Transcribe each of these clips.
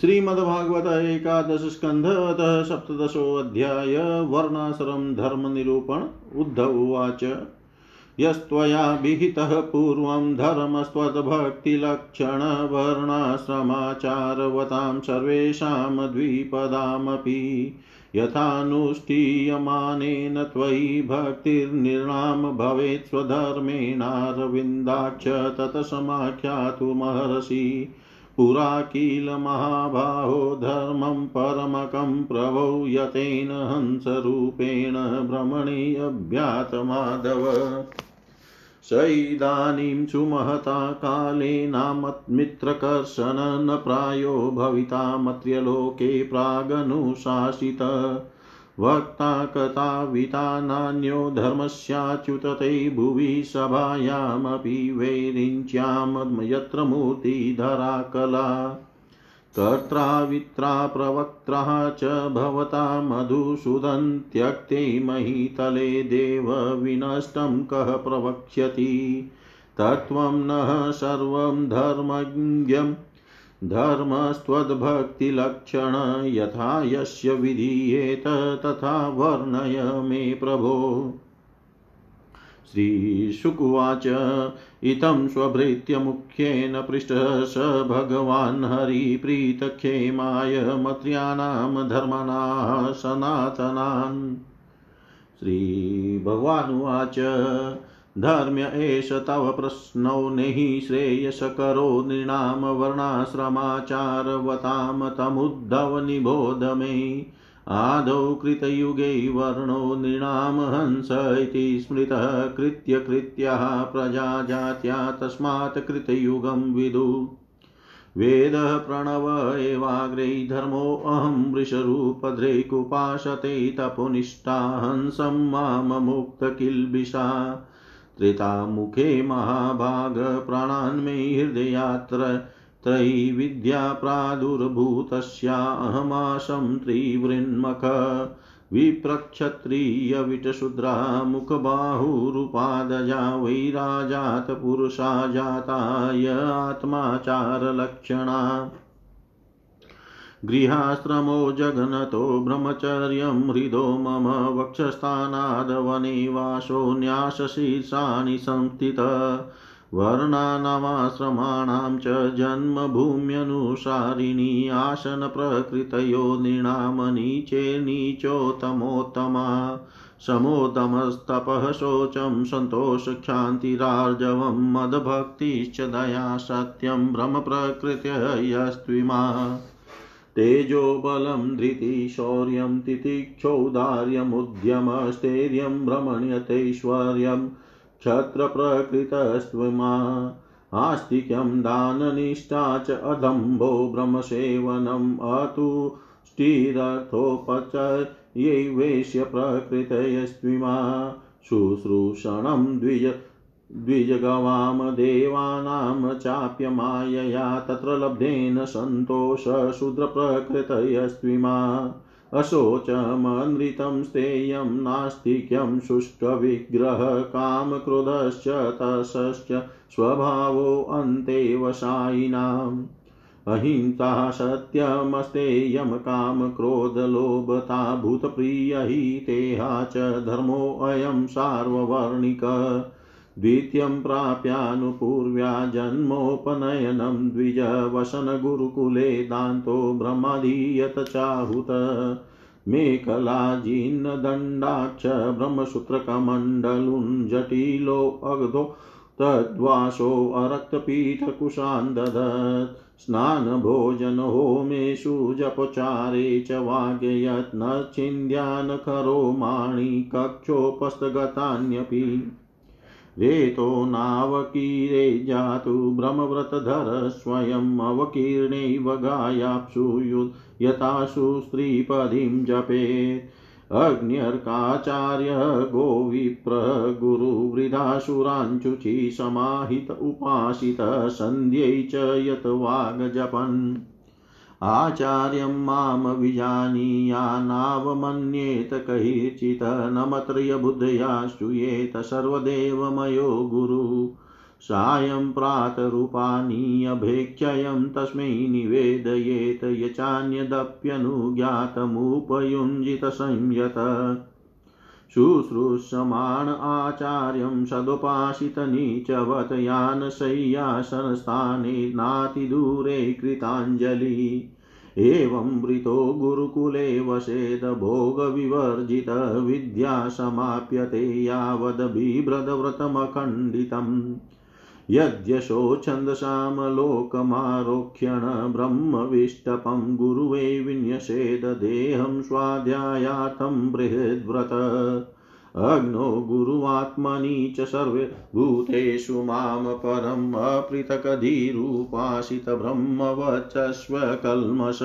श्रीमद्भागवत एकादश स्कंध अतः सप्तशो अध्याय वर्णाश्रम धर्म निरूपण उद्धव उवाच। यस्त्वया विहितः पूर्वं धर्मस्त्वद्भक्तिलक्षणवर्णाश्रमाचारवतां सर्वेषां द्विपदामपि यथानुष्ठीयमानेन त्वयि भक्तिर्निर्णाम भवेत् स्वधर्मेणारविन्दाक्ष ततसमाख्यातुमहर्षि पुरा किल महाबाहो धर्मं परमकं प्रभो यतेन हंसरूपेण भ्रमणे अभ्यातमाधव स इदानीं सुमहता कालेनामत्मित्रकर्षण न प्रायो भविता मत्र्यलोके प्रागनुशासित। वक्ता कथाविता नान्यो धर्मस्याच्युत ते भुवि सभायामपि वैरिञ्च्यां यत्र मूर्तिधरा कला कर्त्रा वित्रा प्रवक्त्रा च भवता मधुसूदन् त्यक्ते महीतले देव विनष्टं कः प्रवक्ष्यति। तत्त्वं नः सर्वं धर्मज्ञम् धर्मस्त्वद्भक्तिलक्षण यथा यस्य विधीयेत तथा वर्णय मे प्रभो। श्रीशुकुवाच इतं स्वभृत्य मुख्येन पृष्टः स भगवान् हरिप्रीतक्षेमाय मत्र्याणां धर्मणाः सनातनान्। श्रीभगवानुवाच धर्म्य एष तव प्रश्नौ नहि श्रेयसकरो नृणाम वर्णाश्रमाचारवतां तमुद्धव निबोध मे आदौ कृतयुगे वर्णो नृणां हंस इति स्मृतः कृत्यकृत्यः प्रजा जात्या तस्मात् कृतयुगं विदु। वेदः प्रणव एवाग्रे धर्मोऽहं वृषरूपद्रेकुपाशते तपोनिष्ठा हंसं माममुक्तकिल्बिषा त्रेतामुखे महाभाग प्राणान्मे हृदयात्र त्रयीविद्या प्रादुर्भूतस्याहमाशं त्रिवृन्मख विप्रक्षत्रियविटशूद्रा मुखबाहुरुपादजा वैराजात पुरुषा जाता आत्माचारलक्षणा। गृहाश्रमो जगनतो ब्रह्मचर्यं हृदो मम वक्षस्थानादवने वासो न्यासशीर्षाणि संस्थित वर्णानामाश्रमाणां च जन्मभूम्यनुसारिणी आसनप्रकृतयो नृणामनीचेर्नीचोत्तमोत्तमा समोदमस्तपः शोचं सन्तोषक्षान्तिरार्जवं मदभक्तिश्च दया सत्यं ब्रह्मप्रकृत्ययस्त्विमा तेजोबलं धृतिशौर्यं तितिक्षौदार्यमुद्यमस्थैर्यं रमणीयतैश्वर्यं क्षत्रप्रकृतस्त्वमा आस्तिक्यं दाननिष्ठा च अदम्भो ब्रह्मसेवनम् अतुष्टिरथोपचयैवेश्य प्रकृतयस्त्विमा शुश्रूषणं द्विज द्विजगवां देवानां चाप्यमायया तत्र लब्धेन सन्तोषशूद्रप्रकृतयस्त्विमा अशोचमनृतं स्तेयं नास्तिक्यं शुष्कविग्रह कामक्रोधश्च तशश्च स्वभावोऽन्तेवशायिनाम् अहिंसा सत्यमस्तेयं कामक्रोधलोभता भूतप्रिय हि तेहा च धर्मोऽयं सार्ववर्णिक। द्वितीयं प्राप्यानुपूर्व्या जन्मोपनयनं द्विजवसनगुरुकुले दान्तो ब्रह्मधीयत चाहुत। मेखलाजीर्णदण्डाक्ष ब्रह्मसूत्रकमण्डलुञ्जटिलोऽग्धो तद्वासोऽरक्तपीठकुशान् ददत् स्नानभोजनहोमेषु जपचारे च वाग्ययत्नच्छिन्द्यानखरो माणिकक्षोपस्थगतान्यपि। रेतो नावकीरे जातु भ्रमव्रतधर स्वयम् अवकीर्णैव गायाप्सु यथासु स्त्रीपदीं जपेत् अग्न्यर्काचार्य गोविप्र गुरुवृधासुराञ्चुचि समाहित उपासित सन्ध्यै च यत वाग्जपन् आचार्यं माँ विजानीयानावमन्येत कैर्चित् नमत्रयबुद्धया मत्रयबुद्धया श्रूयेत सर्वदेवमयो गुरु। सायं प्रातरूपाणि अभेक्षयं तस्मै निवेदयेत् यचान्यदप्यनुज्ञातमुपयुञ्जितसंयत। शुश्रूषमाण आचार्यं सदुपासितनीचवत् यानशय्यासनस्थाने नातिदूरे कृताञ्जलि। एवं वृतो गुरुकुले वसेदभोगविवर्जितविद्या समाप्यते यावदबिभ्रदव्रतमखण्डितम् यद्यशो छन्दसामलोकमारोक्ष्यण ब्रह्मविष्टपं गुरुवे विन्यसेद देहं स्वाध्यायार्थं बृहद्व्रत। अग्नो गुरुवात्मनि च सर्वे भूतेषु माँ परम् अपृथकधीरुपासितब्रह्मवचस्वकल्मष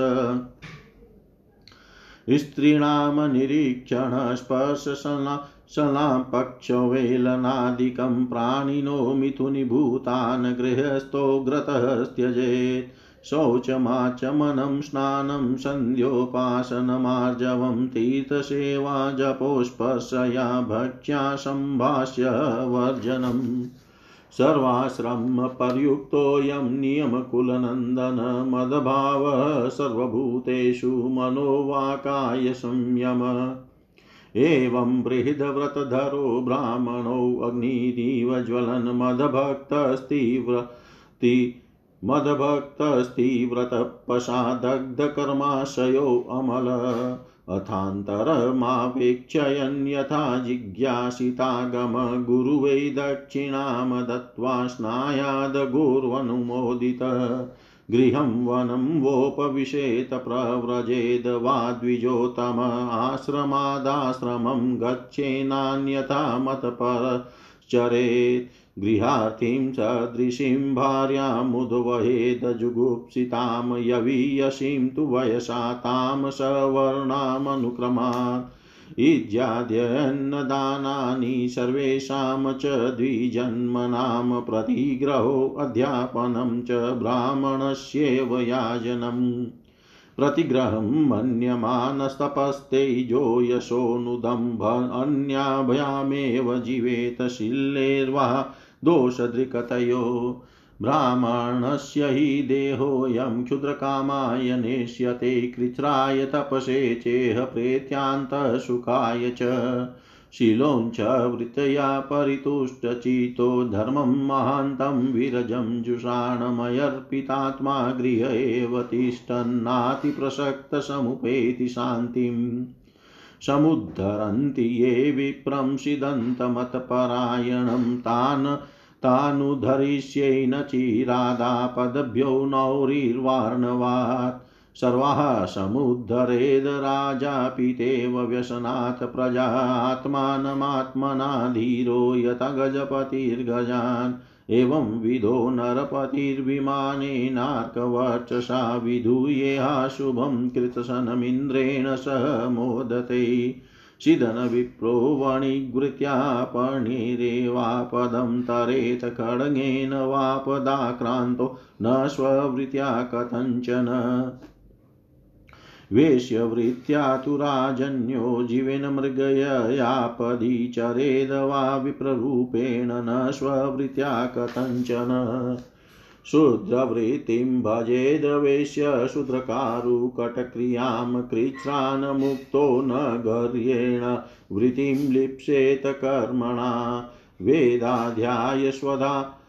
स्त्रीणां निरीक्षणस्पर्शसना शलापक्षवेलनादिकं प्राणिनो मिथुनीभूतान् गृहस्थोग्रतः त्यजेत् शौचमाचमनं, स्नानं, सन्ध्योपासनमार्जवं, तीर्थसेवा जपोस्पर्शया भक्ष्या सम्भाष्य वर्जनम् सर्वाश्रमपर्युक्तोऽयं नियमकुलनन्दन मदभावः सर्वभूतेषु मनोवाकाय संयम एवं बृहद्व्रतधरो ब्राह्मणो अग्निरिव ज्वलन् मदभक्तस्तीव्रति मदभक्तस्तीव्रतपशादग्धकर्माशयो अमल। अथान्तरमावेक्षयन् यथा जिज्ञासितागम गुरुवै दक्षिणां दत्त्वा स्नायादगुर्वनुमोदित। गृहं वनं वोपविशेत प्रव्रजेद वा द्विजोतम आश्रमादाश्रमं गच्छेनान्यथा मतपरश्चरेत् गृहार्थिं सदृशीं भार्यामुद्वहेदजुगुप्सितां यवीयसीं तु वयसा तां सवर्णामनुक्रमात् इत्याद्यन्नदानानि सर्वेषां च द्विजन्मनां प्रतिग्रहोऽध्यापनं च ब्राह्मणस्येव याजनम्। प्रतिग्रहं मन्यमानस्तपस्तेजो यशोनुदम्भ अन्याभयामेव जीवेत शिल्लेर्वा दोषदृकतयो। ब्राह्मणस्य हि देहोऽयं क्षुद्रकामाय नेष्यते, कृच्छ्राय तपसे चेह प्रेत्यान्तसुखाय च। शिलोञ्च वृत्तया परितुष्टचितो धर्मं महान्तं विरजं जुषाणमयर्पितात्मा गृह एव तिष्ठन्नातिप्रसक्तसमुपेति शान्तिम् समुद्धरन्ति ये विप्रंसिदन्तमतपरायणं तान् तानुधरिष्यै न चिरादापदभ्यो नौरिर्वार्णवात्। सर्वाः समुद्धरेद राजापितेव व्यसनात् प्रजात्मानमात्मना धीरो यथा गजपतिर्गजान् एवं विधो नरपतिर्विमानेनार्कवर्चसा विधूयेहा शुभं कृतसनमिन्द्रेण सह मोदते। सिदनविप्रो वणिगृत्यापणिरेवापदं तरेत खड्गेन वापदाक्रान्तो न स्ववृत्या कथञ्चन। वेश्यवृत्त्या तु राजन्यो जीवेन मृगययापदि चरेद वा विप्ररूपेण न स्ववृत्त्या कथञ्चन। शूद्रवृत्तिं भजेद वेश्य शूद्रकारुकटक्रियाँ कृच्छ्रान्मुक्तो न गर्येण वृत्तिं लिप्सेत कर्मणा। वेदाध्याय स्वधा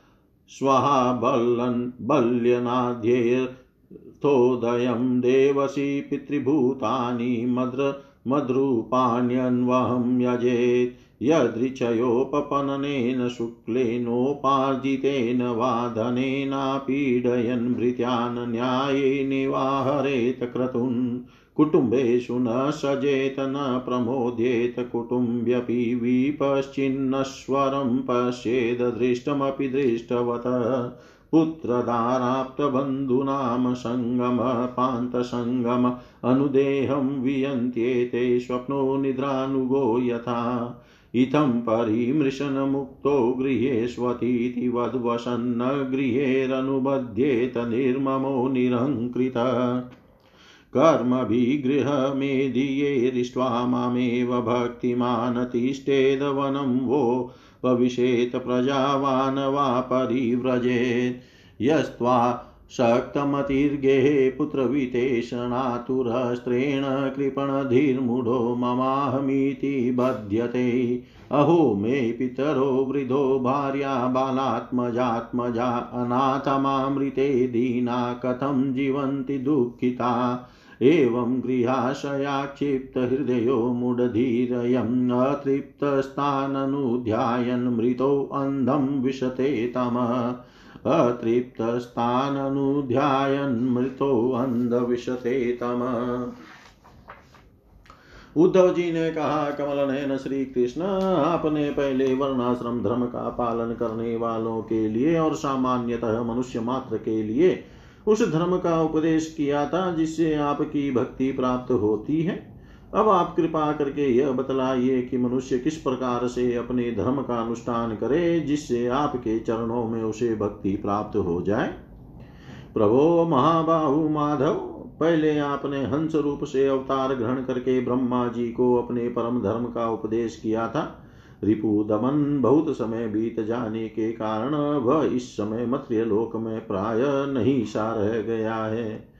स्वहा बल्लन् बल्यनाद्यैर् तथोदयं देवसी पितृभूतानि मद्र मद्रूपाण्यन्वहं यजेत्। यदृचयोपपननेन शुक्लेनोपार्जितेन वा धनेनापीडयन् भृत्यान् न्याये निवाहरेत क्रतुन् कुटुम्बेषु न सजेत न प्रमोद्येत कुटुम्ब्यपि विपश्चिन्नश्वरं पश्येद दृष्टमपि दृष्टवत् पुत्रदाराप्तबन्धूनां सङ्गम पान्तसङ्गम अनुदेहं वियन्त्येते स्वप्नो निद्रानुगो यथा इत्थं परिमृशनमुक्तो गृहेष्वतीति वद्वसन्न गृहेरनुबध्येत निर्ममो निरङ्कृत कर्मभिगृहमेधियेरिष्ट्वा मामेव भक्तिमान् तिष्ठेदवनं वो भविष्येत् प्रजावान् वा परिव्रजेत्। यस्त्वा शक्तमतिर्गेः पुत्रवितेषणातुरस्त्रेण कृपणधीर्मूढो ममाहमीति बध्यते। अहो मे पितरो वृद्धो भार्या बालात्मजात्मजा अनाथमामृते दीना कथं जीवन्ति दुःखिता। एवं गृहाशयाक्षिप्तहृदयो मूढधीरयम् अतृप्तस्ताननुध्यायन् मृतोऽन्धं विशते तमः। अतृप्तस्ताननुध्यायन् मृतोऽन्धविशते तमः उद्धव जी ने कहा कमल नयन श्री कृष्ण आपने पहले वर्णाश्रम धर्म का पालन करने वालों के लिए और सामान्यतः मनुष्य मात्र के लिए उस धर्म का उपदेश किया था जिससे आपकी भक्ति प्राप्त होती है। अब आप कृपा करके यह बतलाइए कि मनुष्य किस प्रकार से अपने धर्म का अनुष्ठान करे, जिससे आपके चरणों में उसे भक्ति प्राप्त हो जाए। प्रभो महाबाहु माधव, पहले आपने हंस रूप से अवतार ग्रहण करके ब्रह्मा जी को अपने परम धर्म का उपदेश किया था। रिपु दमन बहुत समय बीत जाने के कारण वह इस समय मत्स्य लोक में प्राय नहीं सा रह गया है।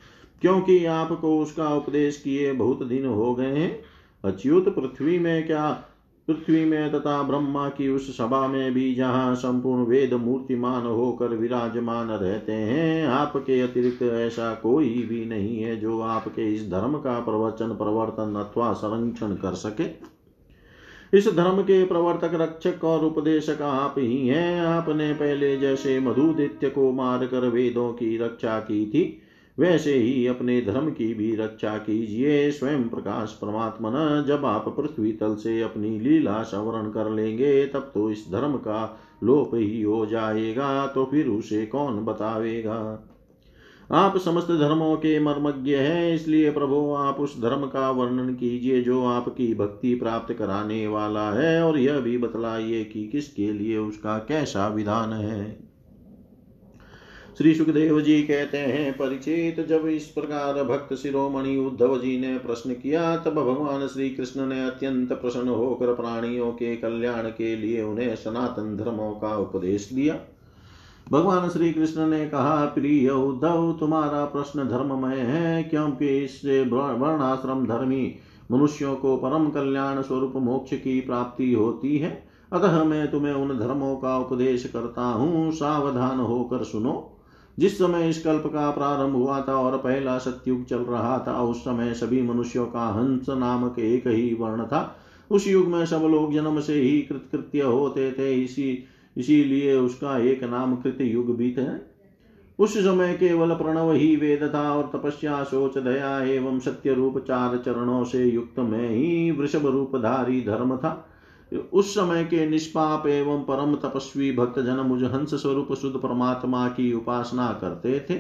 क्योंकि आपको उसका उपदेश किए बहुत दिन हो गए हैं। अच्युत पृथ्वी में क्या? पृथ्वी में तथा ब्रह्मा की उस सभा में भी जहाँ संपूर्ण वेद मूर्तिमान होकर विराजमान रहते हैं, आपके अतिरिक्त ऐसा कोई भी नहीं है जो आपके इस धर्म का प्रवचन, प्रवर्तन अथवा संरक्षण कर सके। इस धर्म के प्रवर्तक, रक्षक और उपदेशक आप ही हैं। आपने पहले जैसे मधुदित्य को मारकर वेदों की रक्षा की थी वैसे ही अपने धर्म की भी रक्षा कीजिए। स्वयं प्रकाश परमात्मन जब आप पृथ्वी तल से अपनी लीला सवरण कर लेंगे, तब तो इस धर्म का लोप ही हो जाएगा तो फिर उसे कौन बतावेगा? आप समस्त धर्मों के मर्मज्ञ हैं, इसलिए प्रभु, आप उस धर्म का वर्णन कीजिए जो आपकी भक्ति प्राप्त कराने वाला है, और यह भी बतलाइए कि किसके लिए उसका कैसा विधान है। श्री सुखदेव जी कहते हैं, परिचित जब इस प्रकार भक्त शिरोमणि उद्धव जी ने प्रश्न किया, तब भगवान श्री कृष्ण ने अत्यंत प्रसन्न होकर प्राणियों के कल्याण के लिए उन्हें सनातन धर्मों का उपदेश दिया। भगवान श्री कृष्ण ने कहा, प्रिय उद्धव, तुम्हारा प्रश्न धर्ममय है, क्योंकि इससे वर्णाश्रम धर्मी मनुष्यों को परम कल्याण स्वरूप मोक्ष की प्राप्ति होती है। अतः मैं तुम्हें उन धर्मों का उपदेश करता हूँ। सावधान होकर सुनो। जिस समय इस कल्प का प्रारंभ हुआ था और पहला सत्युग चल रहा था, उस समय सभी मनुष्यों का हंस नामक एक ही वर्ण था। उस युग में सब लोग जन्म से ही कृतकृत्य होते थे, इसी, इसीलिए उसका एक नाम कृत युग भी है उस समय केवल प्रणव ही वेद था और तपस्या सोच दया एवं सत्य रूप चार चरणों से युक्त में ही वृषभ रूपधारी धर्म था। उस समय के निष्पाप एवं परम तपस्वी भक्त जन मुझ हंस स्वरूप शुद्ध परमात्मा की उपासना करते थे।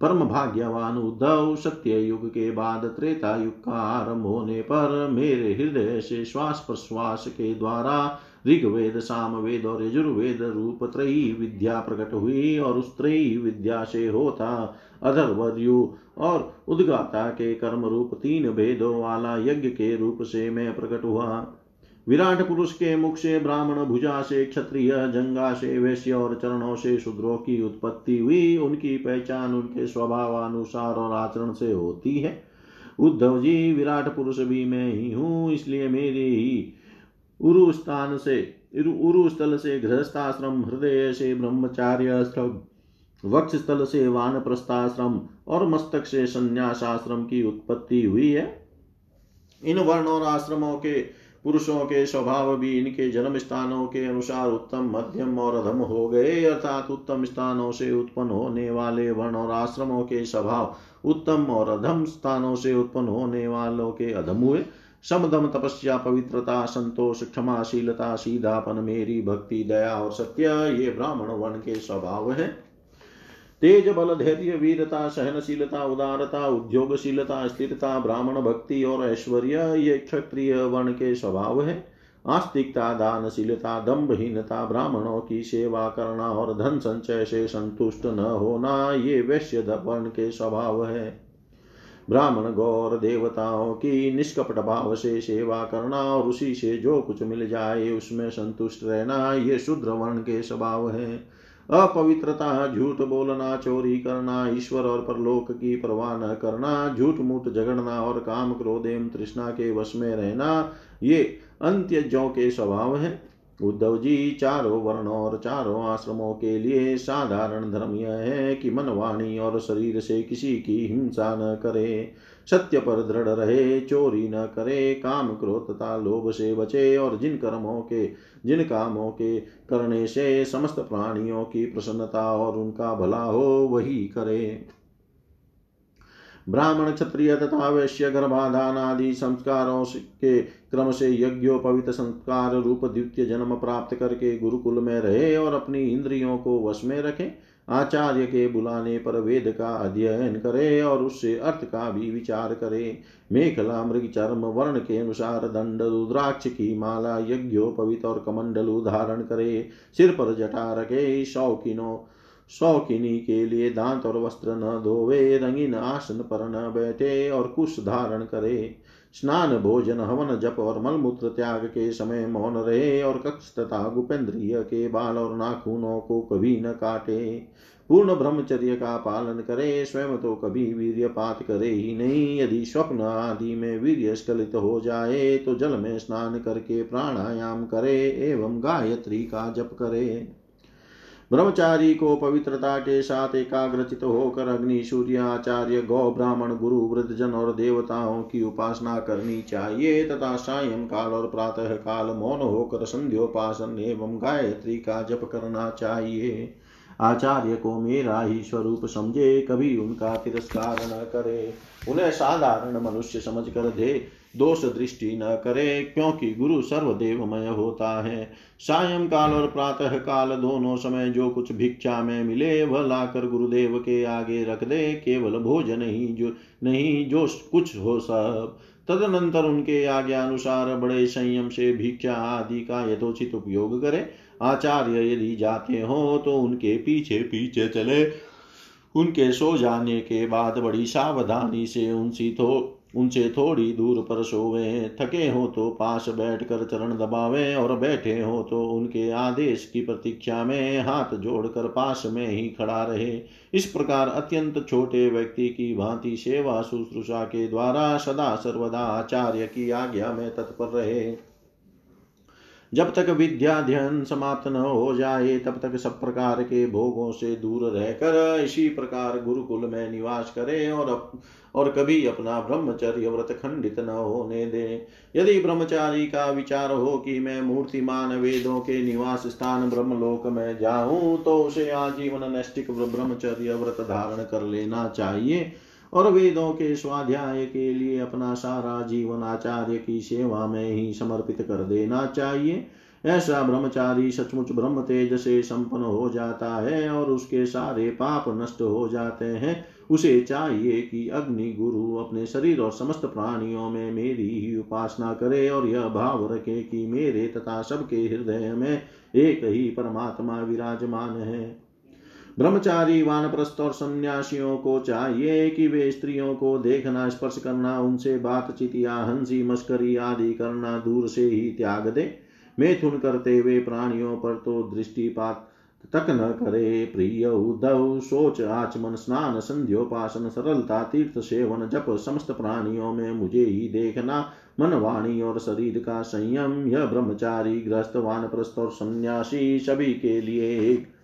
परम भाग्यवान उद्धव सत्य युग के बाद त्रेता युग का आरंभ होने पर मेरे हृदय से श्वास प्रश्वास के द्वारा ऋग्वेद, सामवेद और यजुर्वेद रूप त्रयी विद्या प्रकट हुई और उस त्रयी विद्या से होता अधर्वर्यु और उद्गाता के कर्म रूप तीन भेदों वाला यज्ञ के रूप से मैं प्रकट हुआ। विराट पुरुष के मुख से ब्राह्मण भुजा से क्षत्रिय जंगा से वैश्य और चरणों से शूद्रों की उत्पत्ति हुई। उनकी पहचान, उनके स्वभावानुसार और आचरण से होती है। उद्धव जी, विराट पुरुष भी मैं ही हूँ, इसलिए मेरी ही उरु स्थान से उरु स्थल से गृहस्थाश्रम, हृदय से ब्रह्मचार्य वक्ष स्थल से वान प्रस्थाश्रम और मस्तक से संन्यासाश्रम की उत्पत्ति हुई है। इन वर्ण और आश्रमों के पुरुषों के स्वभाव भी इनके जन्म स्थानों के अनुसार उत्तम, मध्यम और अधम हो गए। अर्थात उत्तम स्थानों से उत्पन्न होने वाले वर्ण और आश्रमों के स्वभाव उत्तम और अधम स्थानों से उत्पन्न होने वालों के अधम हुए। समदम तपस्या, पवित्रता, संतोष, क्षमाशीलता, सीधापन, मेरी भक्ति, दया और सत्य, ये ब्राह्मण वर्ण के स्वभाव है। तेज बल धैर्य वीरता सहनशीलता, उदारता, उद्योगशीलता, स्थिरता, ब्राह्मण भक्ति और ऐश्वर्य, ये क्षत्रिय वर्ण के स्वभाव है। आस्तिकता, दानशीलता दम्भहीनता ब्राह्मणों की सेवा करना और धन संचय से संतुष्ट न होना, ये वैश्य वर्ण के स्वभाव है। ब्राह्मण गौर देवताओं की निष्कपट भाव से सेवा करना और उसी से जो कुछ मिल जाए उसमें संतुष्ट रहना, ये शुद्र वर्ण के स्वभाव है। अपवित्रता, झूठ बोलना, चोरी करना, ईश्वर और परलोक की परवाह न करना, झूठ मूठ झगड़ना और काम क्रोध एवं तृष्णा के वश में रहना, ये अंत्यजों के स्वभाव है। उद्धव जी, चारों वर्णों और चारों आश्रमों के लिए साधारण धर्म यह है कि मन वाणी और शरीर से किसी की हिंसा न करे। सत्य पर दृढ़ रहे चोरी न करे, काम क्रोध तथा लोभ से बचे और जिन कर्मों के, जिन कामों के करने से समस्त प्राणियों की प्रसन्नता और उनका भला हो, वही करे। ब्राह्मण, क्षत्रिय तथा वैश्य, गर्भाधान आदि संस्कारों के क्रम से यज्ञोपवित संस्कार रूप द्वितीय जन्म प्राप्त करके गुरुकुल में रहे और अपनी इंद्रियों को वश में रखे आचार्य के बुलाने पर वेद का अध्ययन करे और उससे अर्थ का भी विचार करे। मेखला मृग चर्म वर्ण के अनुसार दंड, रुद्राक्ष की माला, यज्ञोपवित और कमंडल धारण करे। सिर पर जटा रखे शौकीनों, शौकिनी के लिए दांत और वस्त्र न धोवे, रंगीन आसन पर न बैठे और कुश धारण करे। स्नान भोजन हवन जप और मलमूत्र त्याग के समय मौन रहे और कक्ष तथा गुपेंद्रिय के बाल और नाखूनों को कभी न काटे। पूर्ण ब्रह्मचर्य का पालन करे, स्वयं तो कभी वीर्यपात करे ही नहीं। यदि स्वप्न आदि में वीर्य स्खलित हो जाए तो जल में स्नान करके प्राणायाम करे एवं गायत्री का जप करे। ब्रह्मचारी को पवित्रता के साथ एकाग्रचित होकर अग्नि, सूर्य, आचार्य, गौ, ब्राह्मण, गुरु, वृद्धजन और देवताओं की उपासना करनी चाहिए तथा सायं काल और प्रातः काल मौन होकर संध्योपासन एवं गायत्री का जप करना चाहिए। आचार्य को मेरा ही स्वरूप समझे, कभी उनका तिरस्कार न करे। उन्हें साधारण मनुष्य समझ कर दे। दोष दृष्टि न करे, क्योंकि गुरु सर्वदेवमय होता है। सायं काल और प्रातः काल दोनों समय जो कुछ भिक्षा में मिले, वह लाकर गुरुदेव के आगे रख दे, केवल भोजन ही जो, नहीं जो कुछ हो सब। तदनंतर उनके आज्ञा अनुसार बड़े संयम से भिक्षा आदि का यथोचित उपयोग करे। आचार्य यदि जाते हो तो उनके पीछे पीछे चले। उनके सो जाने के बाद बड़ी सावधानी से उनसी तो उनसे थोड़ी दूर पर सोवे। थके हो तो पास बैठकर चरण दबावे और बैठे हो तो उनके आदेश की प्रतीक्षा में हाथ जोड़कर पास में ही खड़ा रहे। इस प्रकार अत्यंत छोटे व्यक्ति की भांति सेवा शुश्रूषा के द्वारा सदा सर्वदा आचार्य की आज्ञा में तत्पर रहे। जब तक विद्याध्ययन समाप्त न हो जाए तब तक सब प्रकार के भोगों से दूर रहकर इसी प्रकार गुरुकुल में निवास करे और अप, और कभी अपना ब्रह्मचर्य व्रत खंडित न होने दे। यदि ब्रह्मचारी का विचार हो कि मैं मूर्तिमान वेदों के निवास स्थान ब्रह्मलोक में जाऊँ तो उसे आजीवन नैष्टिक ब्रह्मचर्य व्रत धारण कर लेना चाहिए। और वेदों के स्वाध्याय के लिए अपना सारा जीवन आचार्य की सेवा में ही समर्पित कर देना चाहिए। ऐसा ब्रह्मचारी सचमुच ब्रह्म तेज से संपन्न हो जाता है और उसके सारे पाप नष्ट हो जाते हैं। उसे चाहिए कि अग्नि गुरु अपने शरीर और समस्त प्राणियों में मेरी ही उपासना करे और यह भाव रखे कि मेरे तथा सबके हृदय में एक ही परमात्मा विराजमान है। ब्रह्मचारी, वानप्रस्थ और सन्यासियों को चाहिए कि वे स्त्रियों को देखना, स्पर्श करना, उनसे बातचीत या हँसी, मस्करी आदि करना दूर से ही त्याग दे। मैथुन करते हुए प्राणियों पर तो दृष्टिपात तक न करे। प्रिय उद्धव, सोच, आचमन, स्नान, संध्योपासन, सरलता, तीर्थ, सेवन, जप, समस्त प्राणियों में मुझे ही देखना। मन, वाणी और शरीर का संयम, यह ब्रह्मचारी ग्रस्त वानप्रस्थ और सन्यासी सभी के लिए एक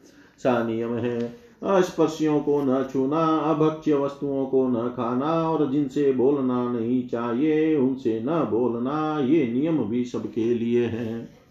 सा नियम है। अस्पर्शियों को न छूना, अभक्ष्य वस्तुओं को न खाना और जिनसे बोलना नहीं चाहिए, उनसे न बोलना, ये नियम भी सबके लिए है।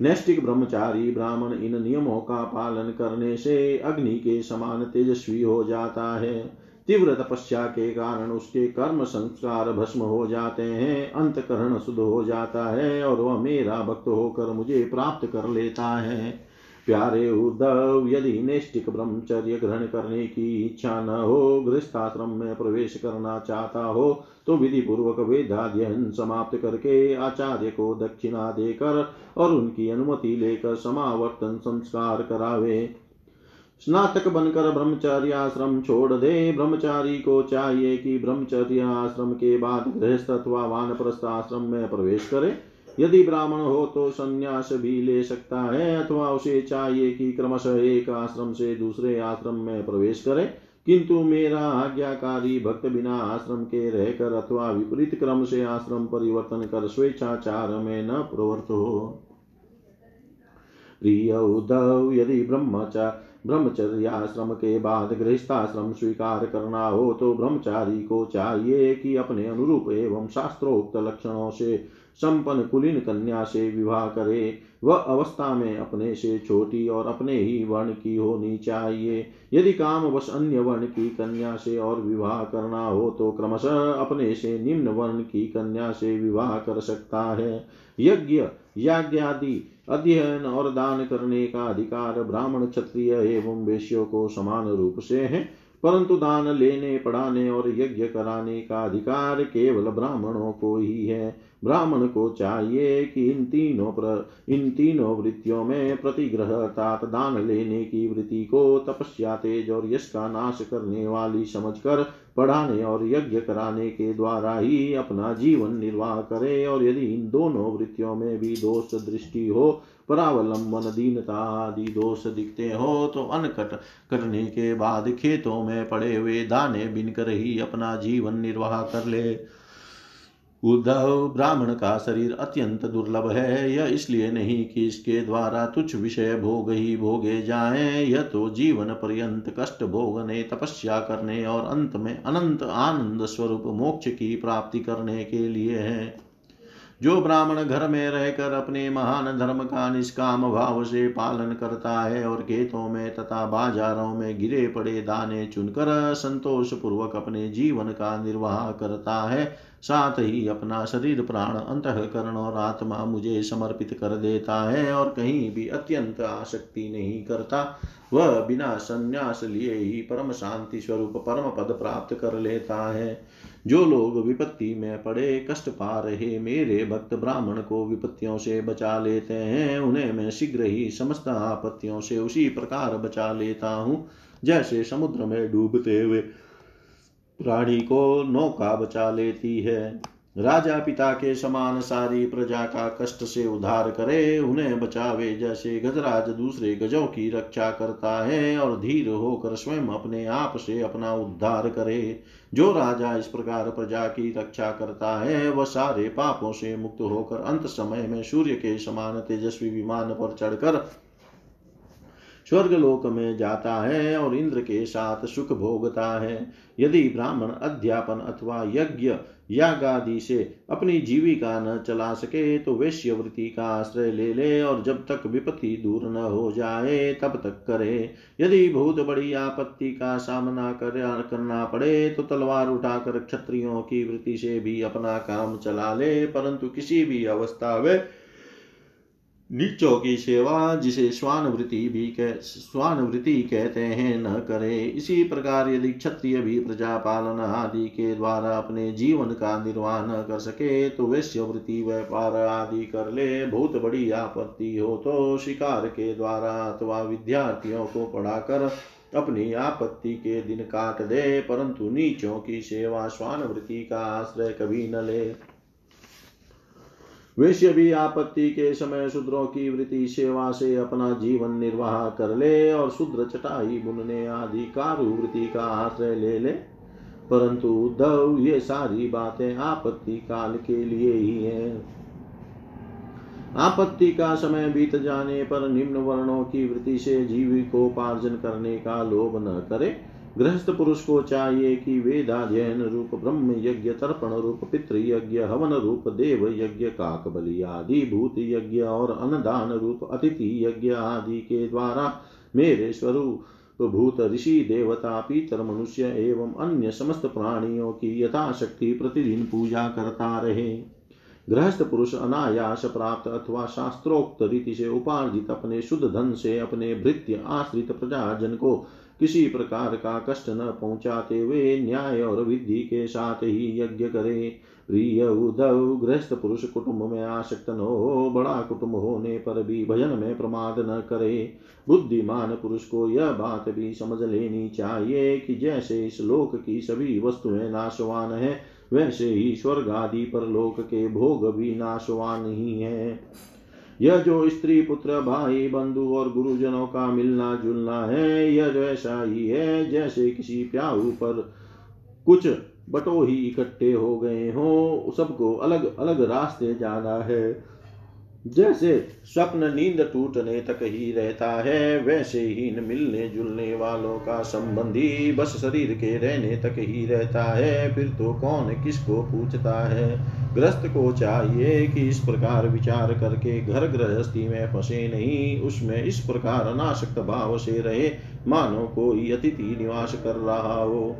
नैष्टिक ब्रह्मचारी ब्राह्मण इन नियमों का पालन करने से अग्नि के समान तेजस्वी हो जाता है। तीव्र तपस्या के कारण उसके कर्म संस्कार भस्म हो जाते हैं, अंतकरण शुद्ध हो जाता है और वह मेरा भक्त होकर मुझे प्राप्त कर लेता है। प्यारे उद्धव, यदि नैष्टिक ब्रह्मचर्य ग्रहण करने की इच्छा न हो, गृहस्थाश्रम में प्रवेश करना चाहता हो तो विधि पूर्वक वेदाध्ययन समाप्त करके आचार्य को दक्षिणा देकर और उनकी अनुमति लेकर समावर्तन संस्कार करावे। स्नातक बनकर ब्रह्मचर्य आश्रम छोड़ दे। ब्रह्मचारी को चाहिए कि ब्रह्मचर्य आश्रम के बाद गृहस्थ अथवा वानप्रस्थ आश्रम में प्रवेश करे। यदि ब्राह्मण हो तो संन्यास भी ले सकता है अथवा उसे चाहिए कि क्रमशः एक आश्रम से दूसरे आश्रम में प्रवेश करे। किंतु मेरा आज्ञाकारी भक्त बिना आश्रम के रहकर अथवा विपरीत क्रम से आश्रम परिवर्तन कर स्वेच्छाचार में न प्रवृत्त हो। प्रिय उद्धव, यदि ब्रह्मचार ब्रह्मचर्याश्रम के बाद गृहस्थाश्रम स्वीकार करना हो तो ब्रह्मचारी को चाहिए कि अपने अनुरूप एवं शास्त्रोक्त लक्षणों से संपन्न कुलीन कन्या से विवाह करे। वह अवस्था में अपने से छोटी और अपने ही वर्ण की होनी चाहिए। यदि काम वश अन्य वर्ण की कन्या से और विवाह करना हो तो क्रमशः अपने से निम्न वर्ण की कन्या से विवाह कर सकता है। यज्ञ, याज्ञादि अध्ययन और दान करने का अधिकार ब्राह्मण क्षत्रिय एवं वेश्यों को समान रूप से है। परंतु दान लेने पढ़ाने और यज्ञ कराने का अधिकार केवल ब्राह्मणों को ही है। ब्राह्मण को चाहिए कि इन तीनों प्र, इन तीनों वृत्तियों में प्रतिग्रह अर्थात दान लेने की वृत्ति को तपस्या तेज और यश का नाश करने वाली समझकर पढ़ाने और यज्ञ कराने के द्वारा ही अपना जीवन निर्वाह करे और यदि इन दोनों वृत्तियों में भी दोष दृष्टि हो परावलंबन दीनता आदि दोष दिखते हो तो अनकट करने के बाद खेतों में पड़े हुए दाने बिनकर ही अपना जीवन निर्वाह कर ले। उद्धव ब्राह्मण का शरीर अत्यंत दुर्लभ है। यह इसलिए नहीं कि इसके द्वारा तुच्छ विषय भोग ही भोगे जाए। यह तो जीवन पर्यंत कष्ट भोगने तपस्या करने और अंत में अनंत आनंद स्वरूप मोक्ष की प्राप्ति करने के लिए है। जो ब्राह्मण घर में रहकर अपने महान धर्म का निष्काम भाव से पालन करता है और खेतों में तथा बाजारों में गिरे पड़े दाने चुनकर संतोष पूर्वक अपने जीवन का निर्वाह करता है, साथ ही अपना शरीर प्राण अंतकरण और आत्मा मुझे समर्पित कर देता है और कहीं भी अत्यंत आसक्ति नहीं करता। वह बिना संन्यास लिए ही परम शांति स्वरूप परम पद प्राप्त कर लेता है। जो लोग विपत्ति में पड़े, कष्ट पा रहे, मेरे भक्त ब्राह्मण को विपत्तियों से बचा लेते हैं। उन्हें मैं शीघ्र ही समस्त आपत्तियों से उसी प्रकार बचा लेता हूँ। जैसे समुद्र में डूबते हुए प्राणी को नौका बचा लेती है। राजा पिता के समान सारी प्रजा का कष्ट से उद्धार करे, उन्हें बचावे जैसे गजराज दूसरे गजों की रक्षा करता है और धीर होकर स्वयं अपने आप से अपना उद्धार करे। जो राजा इस प्रकार प्रजा की रक्षा करता है, वह सारे पापों से मुक्त होकर अंत समय में सूर्य के समान तेजस्वी विमान पर चढ़कर स्वर्ग लोक में जाता है और इंद्र के साथ सुख भोगता है। यदि ब्राह्मण अध्यापन अथवा यज्ञ यागादि से अपनी जीविका न चला सके तो वैश्यवृत्ति का आश्रय ले ले और जब तक विपत्ति दूर न हो जाए तब तक करे। यदि बहुत बड़ी आपत्ति का सामना कर, करना पड़े तो तलवार उठाकर क्षत्रियों की वृत्ति से भी अपना काम चला ले परंतु किसी भी अवस्था में नीचों की सेवा जिसे स्वानवृत्ति भी कह, स्वानवृत्ति कहते हैं, न करे। इसी प्रकार यदि क्षत्रिय भी प्रजा पालन आदि के द्वारा अपने जीवन का निर्वाह न कर सके तो वैश्यवृत्ति व्यापार आदि कर ले। बहुत बड़ी आपत्ति हो तो शिकार के द्वारा अथवा विद्यार्थियों को पढ़ाकर अपनी आपत्ति के दिन काट दे, परंतु नीचों की सेवा स्वानवृत्ति का आश्रय कभी न ले। वैश्य भी आपत्ति के समय शूद्रों की वृत्ति सेवा से अपना जीवन निर्वाह कर ले और शूद्र चटाई बुनने आदि कारु वृत्ति का आश्रय ले ले। परंतु उद्धव ये सारी बातें आपत्ति काल के लिए ही है। आपत्ति का समय बीत जाने पर निम्न वर्णों की वृत्ति से जीविकोपार्जन करने का लोभ न करे। गृहस्थ पुरुष को चाहिए कि वेदाध्ययन रूप, ब्रह्म यज्ञ, तर्पण रूप, पितृ यज्ञ, हवन रूप, देव यज्ञ काक बलि आदि, भूत यज्ञ और अन्नदान रूप, अतिथि यज्ञ आदि के द्वारा मेरे स्वरूप भूत, ऋषि, देवता, पीतर, मनुष्य एवं अन्य समस्त प्राणियों की यथाशक्ति प्रतिदिन पूजा करता रहे। गृहस्थ पुरुष अनायास प्राप्त अथवा शास्त्रोक्त रीति से उपार्जित अपने शुद्ध धन से अपने भृत्य आश्रित प्रजाजन को किसी प्रकार का कष्ट न पहुंचाते हुए न्याय और विधि के साथ ही यज्ञ करे। प्रिय उदव गृहस्थ पुरुष कुटुंब में आसक्त न हो, बड़ा कुटुंब होने पर भी भजन में प्रमाद न करे। बुद्धिमान पुरुष को यह बात भी समझ लेनी चाहिए कि जैसे इस लोक की सभी वस्तुएँ नाशवान है, वैसे ही स्वर्ग आदि पर लोक के भोग भी नाशवान ही है। यह जो स्त्री पुत्र, भाई, बंधु और गुरुजनों का मिलना जुलना है, यह ऐसा ही है, जैसे किसी प्याऊ पर कुछ बटो ही इकट्ठे हो गए हो, सबको अलग अलग रास्ते जाना है। जैसे स्वप्न नींद टूटने तक ही रहता है, वैसे ही न मिलने जुलने वालों का संबंधी बस शरीर के रहने तक ही रहता है। फिर तो कौन किसको पूछता है? ग्रस्त को चाहिए कि इस प्रकार विचार करके घर गृहस्थी में फंसे नहीं, उसमें इस प्रकार अनाशक्त भाव से रहे, मानो कोई अतिथि निवास कर रहा हो।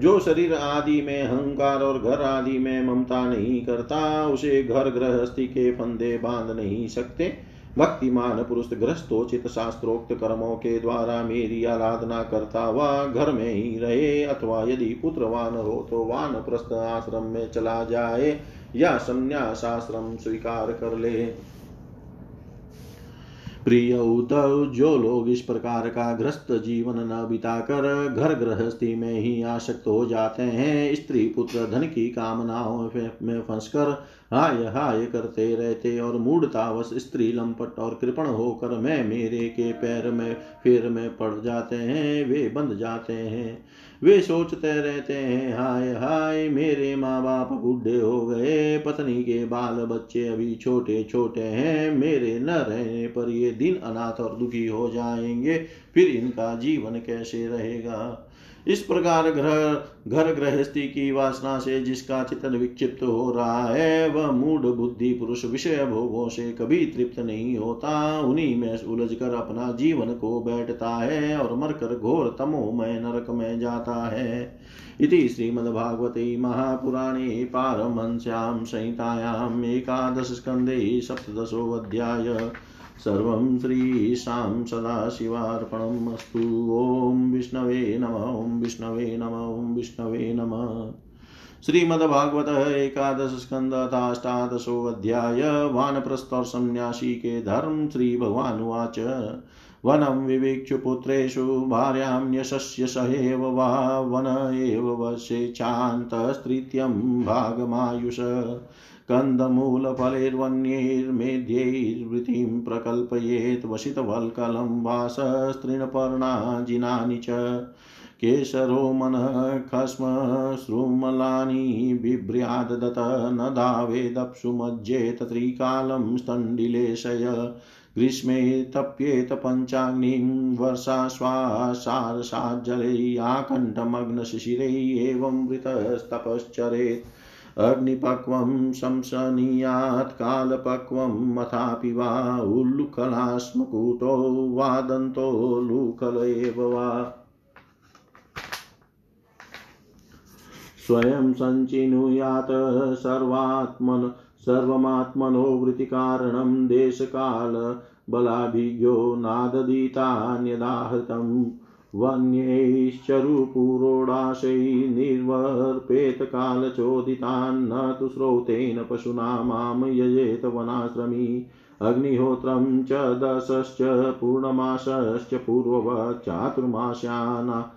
जो शरीर आदि में, अहंकार और घर आदि में ममता नहीं करता, उसे घर गृहस्थी के फंदे बाँध नहीं सकते। भक्तिमान पुरुष ग्रस्तोचित शास्त्रोक्त कर्मों के द्वारा मेरी आराधना करता वह घर में ही रहे, अथवा यदि पुत्रवान हो तो वान प्रस्थ आश्रम में चला जाए या संन्यास आश्रम स्वीकार कर ले। प्रिय उद्धव जो लोग इस प्रकार का ग्रस्त जीवन न बिताकर घर गृहस्थी में ही आसक्त हो जाते हैं, स्त्री पुत्र धन की कामनाओं में फंसकर हाय हाय करते रहते और मूढ़तावश स्त्री लंपट और कृपण होकर मैं मेरे के पैर में, फेर में पड़ जाते हैं, वे बंध जाते हैं। वे सोचते रहते हैं, हाय हाय, मेरे माँ बाप बूढ़े हो गए, पत्नी के बाल बच्चे अभी छोटे छोटे हैं, मेरे न रहने पर ये दिन अनाथ और दुखी हो जाएँगे, फिर इनका जीवन कैसे रहेगा? इस प्रकार ग्रह, घर गृहस्थी की वासना से जिसका चितन विक्षिप्त हो रहा है, वह मूड बुद्धि पुरुष विषय भोगों से कभी तृप्त नहीं होता। उन्हीं में उलझ कर अपना जीवन को बैठता है और मरकर घोर तमो में नरक में जाता है। इति श्रीमद्भागवते महापुराणे पारमहंस्यां संहितायाम् एकादशस्कन्धे सप्तदशोऽध्याय। सर्वं श्रीशां सदाशिवार्पणम् अस्तु। ॐ विष्णवे नम, ॐ विष्णवे नम, ॐ विष्णवे नमः। श्रीमद्भागवत एकादश स्कंद अध्याय वानप्रस्थ सन्यासी के धर्म श्री भगवान उवाच वनं विवीक्षु पुत्रेषु भार्यां न्यशस्य सहेव वा, वन एव वशेचान्तस्त्रीत्यं भागमायुष। कन्दमूलफलैर्वन्यैर्मेध्यैर्वृतिं प्रकल्पयेत् वसितवल्कलं वासस्तृणपर्णाजिनानि च केशरो मनः खस्मश्रुमलानि बिभ्र्याददत न धावेदप्सु मज्जेत त्रिकालं स्तण्डिलेशय ग्रीष्मे तप्येत पञ्चाग्निं वर्षाश्वासारसाज्जलै आकण्ठमग्नशिशिरै एवं वृतस्तपश्चरेत् अग्निपक्वं शंसनीयात् कालपक्वं मथापि वा उल्लुखलास्मकूटो वादन्तो लुकल एव वा। स्वयं सञ्चिनुयात् सर्वात्मन सर्वमात्मनो वृत्तिकारणं देशकाल बलाभिज्ञो नादधीतान्यदाहृतम् वन्यैश्चरुपुरोडाशै निर्वर्पेत कालचोदितान्न तु स्रोतेन पशुना माँ यजेत वनाश्रमी। अग्निहोत्रं च दशश्च पूर्णमासश्च पूर्ववत् चातुर्मास्याना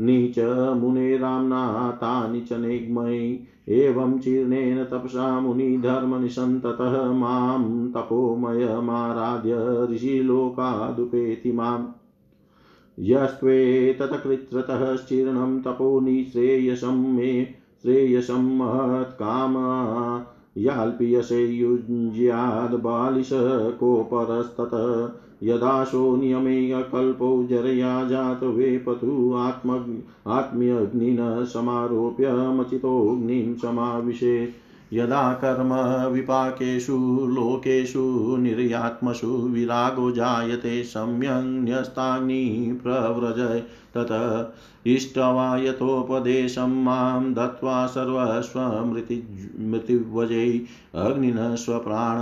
नीच मुनेराम्ना तानि च एवं चीर्णेन तपसा मुनिधर्मनिसन्ततः माँ तपोमयमाराध्य ऋषिलोकादुपेति माम्। यस्त्वेतत्कृत्रतः शीर्णं तपो निःश्रेयसं मे, श्रेयसं महत्काम याल्पियसे युज्याद्बालिशकोपरस्तत यदाशो नियमे जरया जात वेपतु आत्म आत्म्यग्निनः समारोप्य समाविशेत् यदा कर्म विपाकेषु, लोकेषु, निर्यात्मसु विरागो जायते, सम्यन्यस्ताग्नि प्रव्रजय। तत इष्ट्वा यथोपदेशं माँ दत्त्वा सर्वस्वमृति मृतिव्रजै, अग्निनः स्वप्राण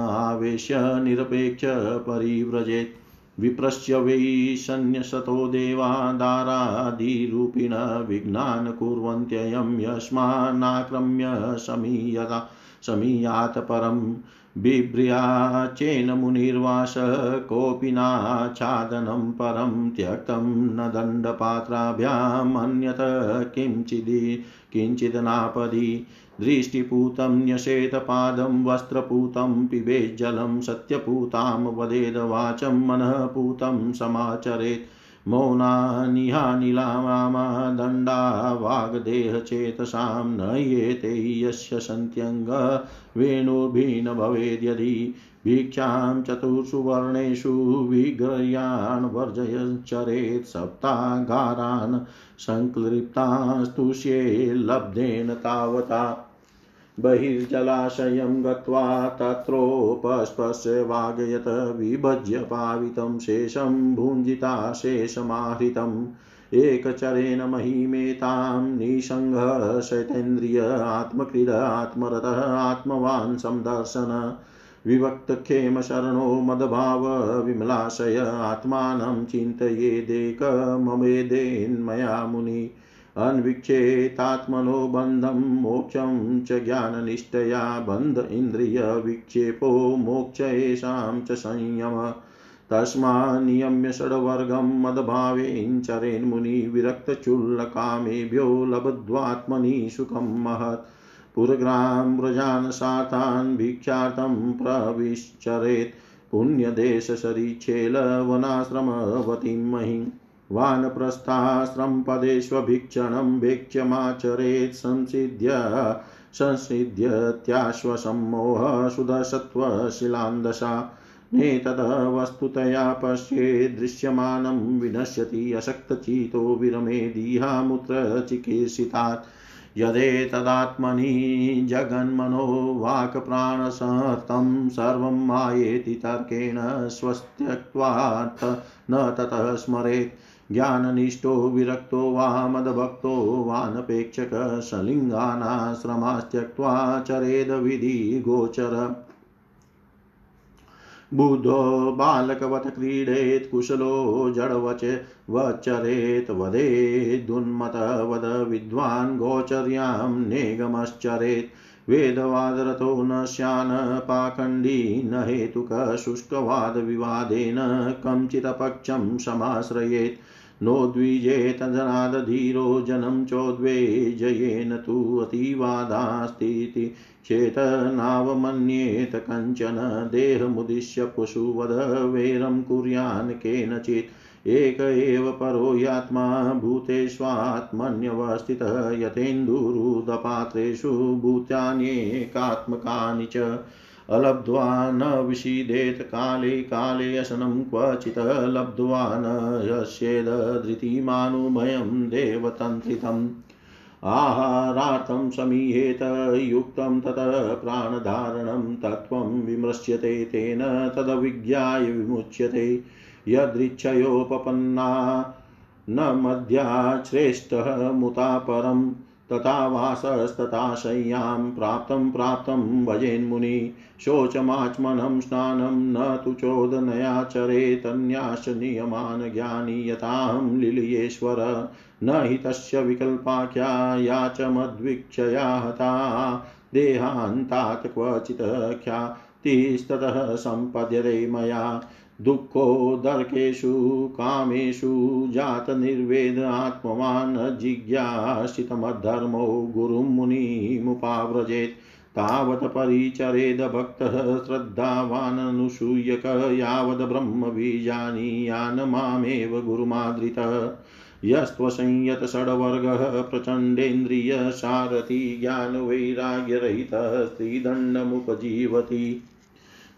निरपेक्ष परिव्रजेत् विप्रस्य वै सन्न्यसतो देवा दारादिरूपिण विघ्नान् कुर्वन्त्ययं यस्मान्नाक्रम्य समीयता। समीयात् परम् बिभ्र्याचेन मुनिर्वास कोऽपि नाच्छादनं परं त्यक्तं न दण्डपात्राभ्याम् अन्यत किञ्चिदि किञ्चिदनापदि दृष्टिपूतं न्यसेतपादं वस्त्रपूतं पिबेज्जलं सत्यपूतां वदेदवाचं मनःपूतं समाचरेत् मौनानिहानिलामा दण्डा वाग्देहचेतसां न येते यस्य सन्त्यङ्ग वेणुर्भिन्न भवेद्यदि भिक्षां चतुर्षु वर्णेषु विग्रयान् वर्जयच्चरेत् सप्तागारान् सङ्क्लिप्तास्तुष्ये लब्धेन तावता बहिर्जलाशयं गत्वा तत्रोपस्पश्य वागयत विभज्य पावितं शेषं भुञ्जिता शेषमाहृतम्। एकचरेण महिमेतां निसङ्घ शैतेन्द्रिय आत्मकृद आत्मरतः आत्मवान् संदर्शन विभक्तक्षेमशरणो मदभाव विमलाशय आत्मानं चिन्तयेदेकमवेदेन्मया मुनि। अन्वीक्षेतात्मनो बन्धं मोक्षं च ज्ञाननिष्ठया बन्ध इन्द्रियविक्षेपो मोक्ष येषां च संयम। तस्मान्नियम्य षड्वर्गं मदभावेञ्चरेन्मुनि विरक्तचुल्लकामेभ्यो लब्ध्वात्मनि सुखं महत्। पुरग्रां व्रजान् सातान् भिक्षार्थं प्रविश्चरेत्। पुण्यदेशशरीच्छेलवनाश्रमवतीं महिम् वानप्रस्थाश्रमपदेष्वभीक्षणं भिक्षमाचरेत् संसिद्ध्य संसिद्ध्यत्याश्वसम्मोह सुदशत्वशिलान्दशा नेतद वस्तुतया पश्ये विनश्यति अशक्तचितो विरमेदिहामुत्र चिकीर्षितात् यदेतदात्मनि जगन्मनो वाक्प्राणसहर्तं सर्वं मायेति तर्केण स्वस्त्यक्त्वात् न ततः स्मरेत्। ज्ञाननिष्ठो विरक्तो वा मदभक्तो वानपेक्षक सलिङ्गानाश्रमास्त्यक्त्वा चरेदविधि गोचर। बुद्धो बालकवत् क्रीडेत् कुशलो जडवच वचरेत् वदेदुन्मतवद विद्वान् गोचर्यां नेगमश्चरेत्। वेदवादरतो न स्यान् पाखण्डी न हेतुकशुष्कवादविवादेन कञ्चिदपक्षं समाश्रयेत्। नोद्विजेत जनादधीरो जनं चोद्वेजयेन तु अतिवादास्तीति चेतनावमन्येत कञ्चन देहमुद्दिश्य पशुवध वैरं कुर्यान् केनचित्। एक एव परो यात्मा भूतेष्वात्मन्यवस्थितः यथेन्दुरुदपात्रेषु भूतान्येकात्मकानि च। अलब्ध्वा न विषीदेत काले काले अशनं क्वचित् लब्ध्वा न यस्येद धृतिमानुभयं देवतन्त्रितम्। आहारार्थं समीहेत युक्तं ततः प्राणधारणं तत्त्वं विमृश्यते तेन तदविज्ञाय विमुच्यते। यदृच्छयोपपन्ना न मध्याश्रेष्ठः मुता परम् तथा वासस्तथा शय्यां प्राप्तं प्राप्तं भजेन्मुनि शोचमाचमनं स्नानं न तु चोदनयाचरेतन्याश्च नियमान् ज्ञानी यथाहं लिलयेश्वर न हि तस्य विकल्पाख्या या च मद्वीक्षया हता देहान्तात् क्वचित् ख्यातिस्ततः सम्पद्यते मया दुःखोदर्केषु कामेषु जातनिर्वेद आत्मवान् जिज्ञासितमद्धर्मो गुरुं मुनिमुपाव्रजेत्। तावत् परिचरेद भक्तः श्रद्धावाननुसूयक, यावद् ब्रह्मबीजानीयान् मामेव गुरुमादृतः। यस्त्वसंयत षड्वर्गः प्रचण्डेन्द्रियसारथि ज्ञानवैराग्यरहितः स्त्रीदण्डमुपजीवति।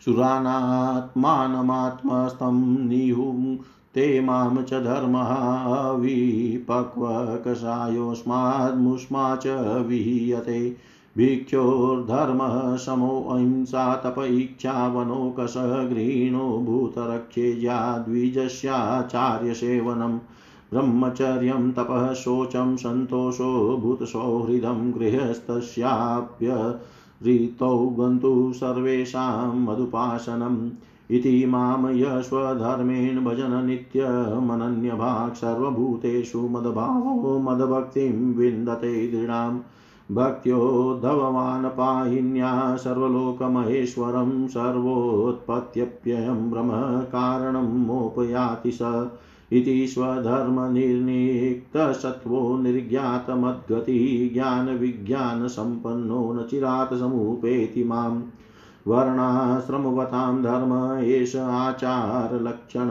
सुरानात्मानमात्मस्तं निहुं ते माँ च धर्मः विपक्वकषायोऽस्माद्मुष्मा च विहीयते। भिक्षोर्धर्मः समोऽहिंसा तप इच्छावनोकश गृहीणो भूतरक्षेज्या द्विजस्याचार्यसेवनम् ब्रह्मचर्यं तपः शोचं सन्तोषो भूतसौहृदं गृहस्थस्याप्य ऋतौ गन्तु सर्वेषां मधुपासनं इति माँ यस्वधर्मेण भजन नित्यमनन्यभाक् सर्वभूतेषु मदभावो मदभक्तिं विन्दते दृढाम् भक्त्योद्धवमान् पाहिन्या सर्वलोकमहेश्वरं सर्वोत्पत्त्यप्ययं ब्रह्म कारणं मोपयाति स। इति स्वधर्मनिर्निक्तसत्त्वो निर्ज्ञातमद्गतिः ज्ञानविज्ञानसम्पन्नो न चिरात् समुपेति माम् वर्णाश्रमवतां धर्म एष आचारलक्षण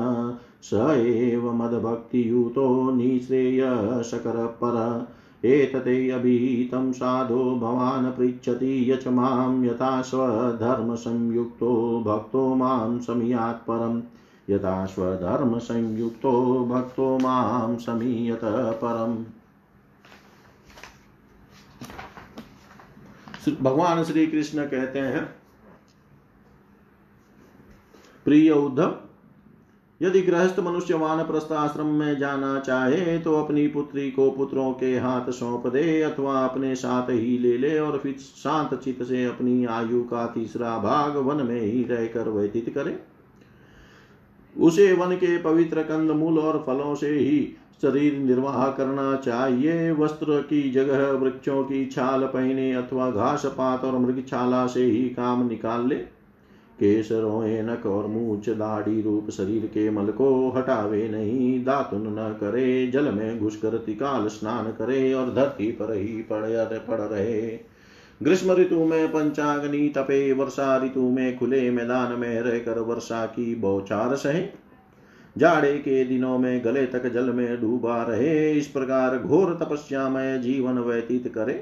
स एव मदभक्तियुतो निःश्रेयशकरपर। एतते अभिहितं साधो भवान् पृच्छति यच माँ यथा स्वधर्मसंयुक्तो भक्तो माँ समीयात् परम्। यथा स्वधर्मसंयुक्तो भक्तो माँ समीयत परम्। भगवान श्री कृष्ण कहते हैं, प्रिय उद्धव, यदि गृहस्थ मनुष्य वानप्रस्थ आश्रम में जाना चाहे तो अपनी पुत्री को पुत्रों के हाथ सौंप दे अथवा अपने साथ ही ले ले और फिर शांत चित से अपनी आयु का तीसरा भाग वन में ही रहकर व्यतीत करे। उसे वन के पवित्र कंद मूल और फलों से ही शरीर निर्वाह करना चाहिए। वस्त्र की जगह वृक्षों की छाल पहने अथवा घास पात और मृगछाला से ही काम निकाल ले। केसरों एनक और मूछ दाढ़ी रूप शरीर के मल को हटावे नहीं। दातुन न करे, जल में घुसकर तिकाल स्नान करे और धरती पर ही पड़ पड़ रहे। ग्रीष्म ऋतु में पंचाग्नि तपे वर्षा ऋतु में खुले मैदान में रहकर वर्षा की बौछार सहे। जाड़े के दिनों में गले तक जल में डूबा रहे। इस प्रकार घोर तपस्या में जीवन व्यतीत करे।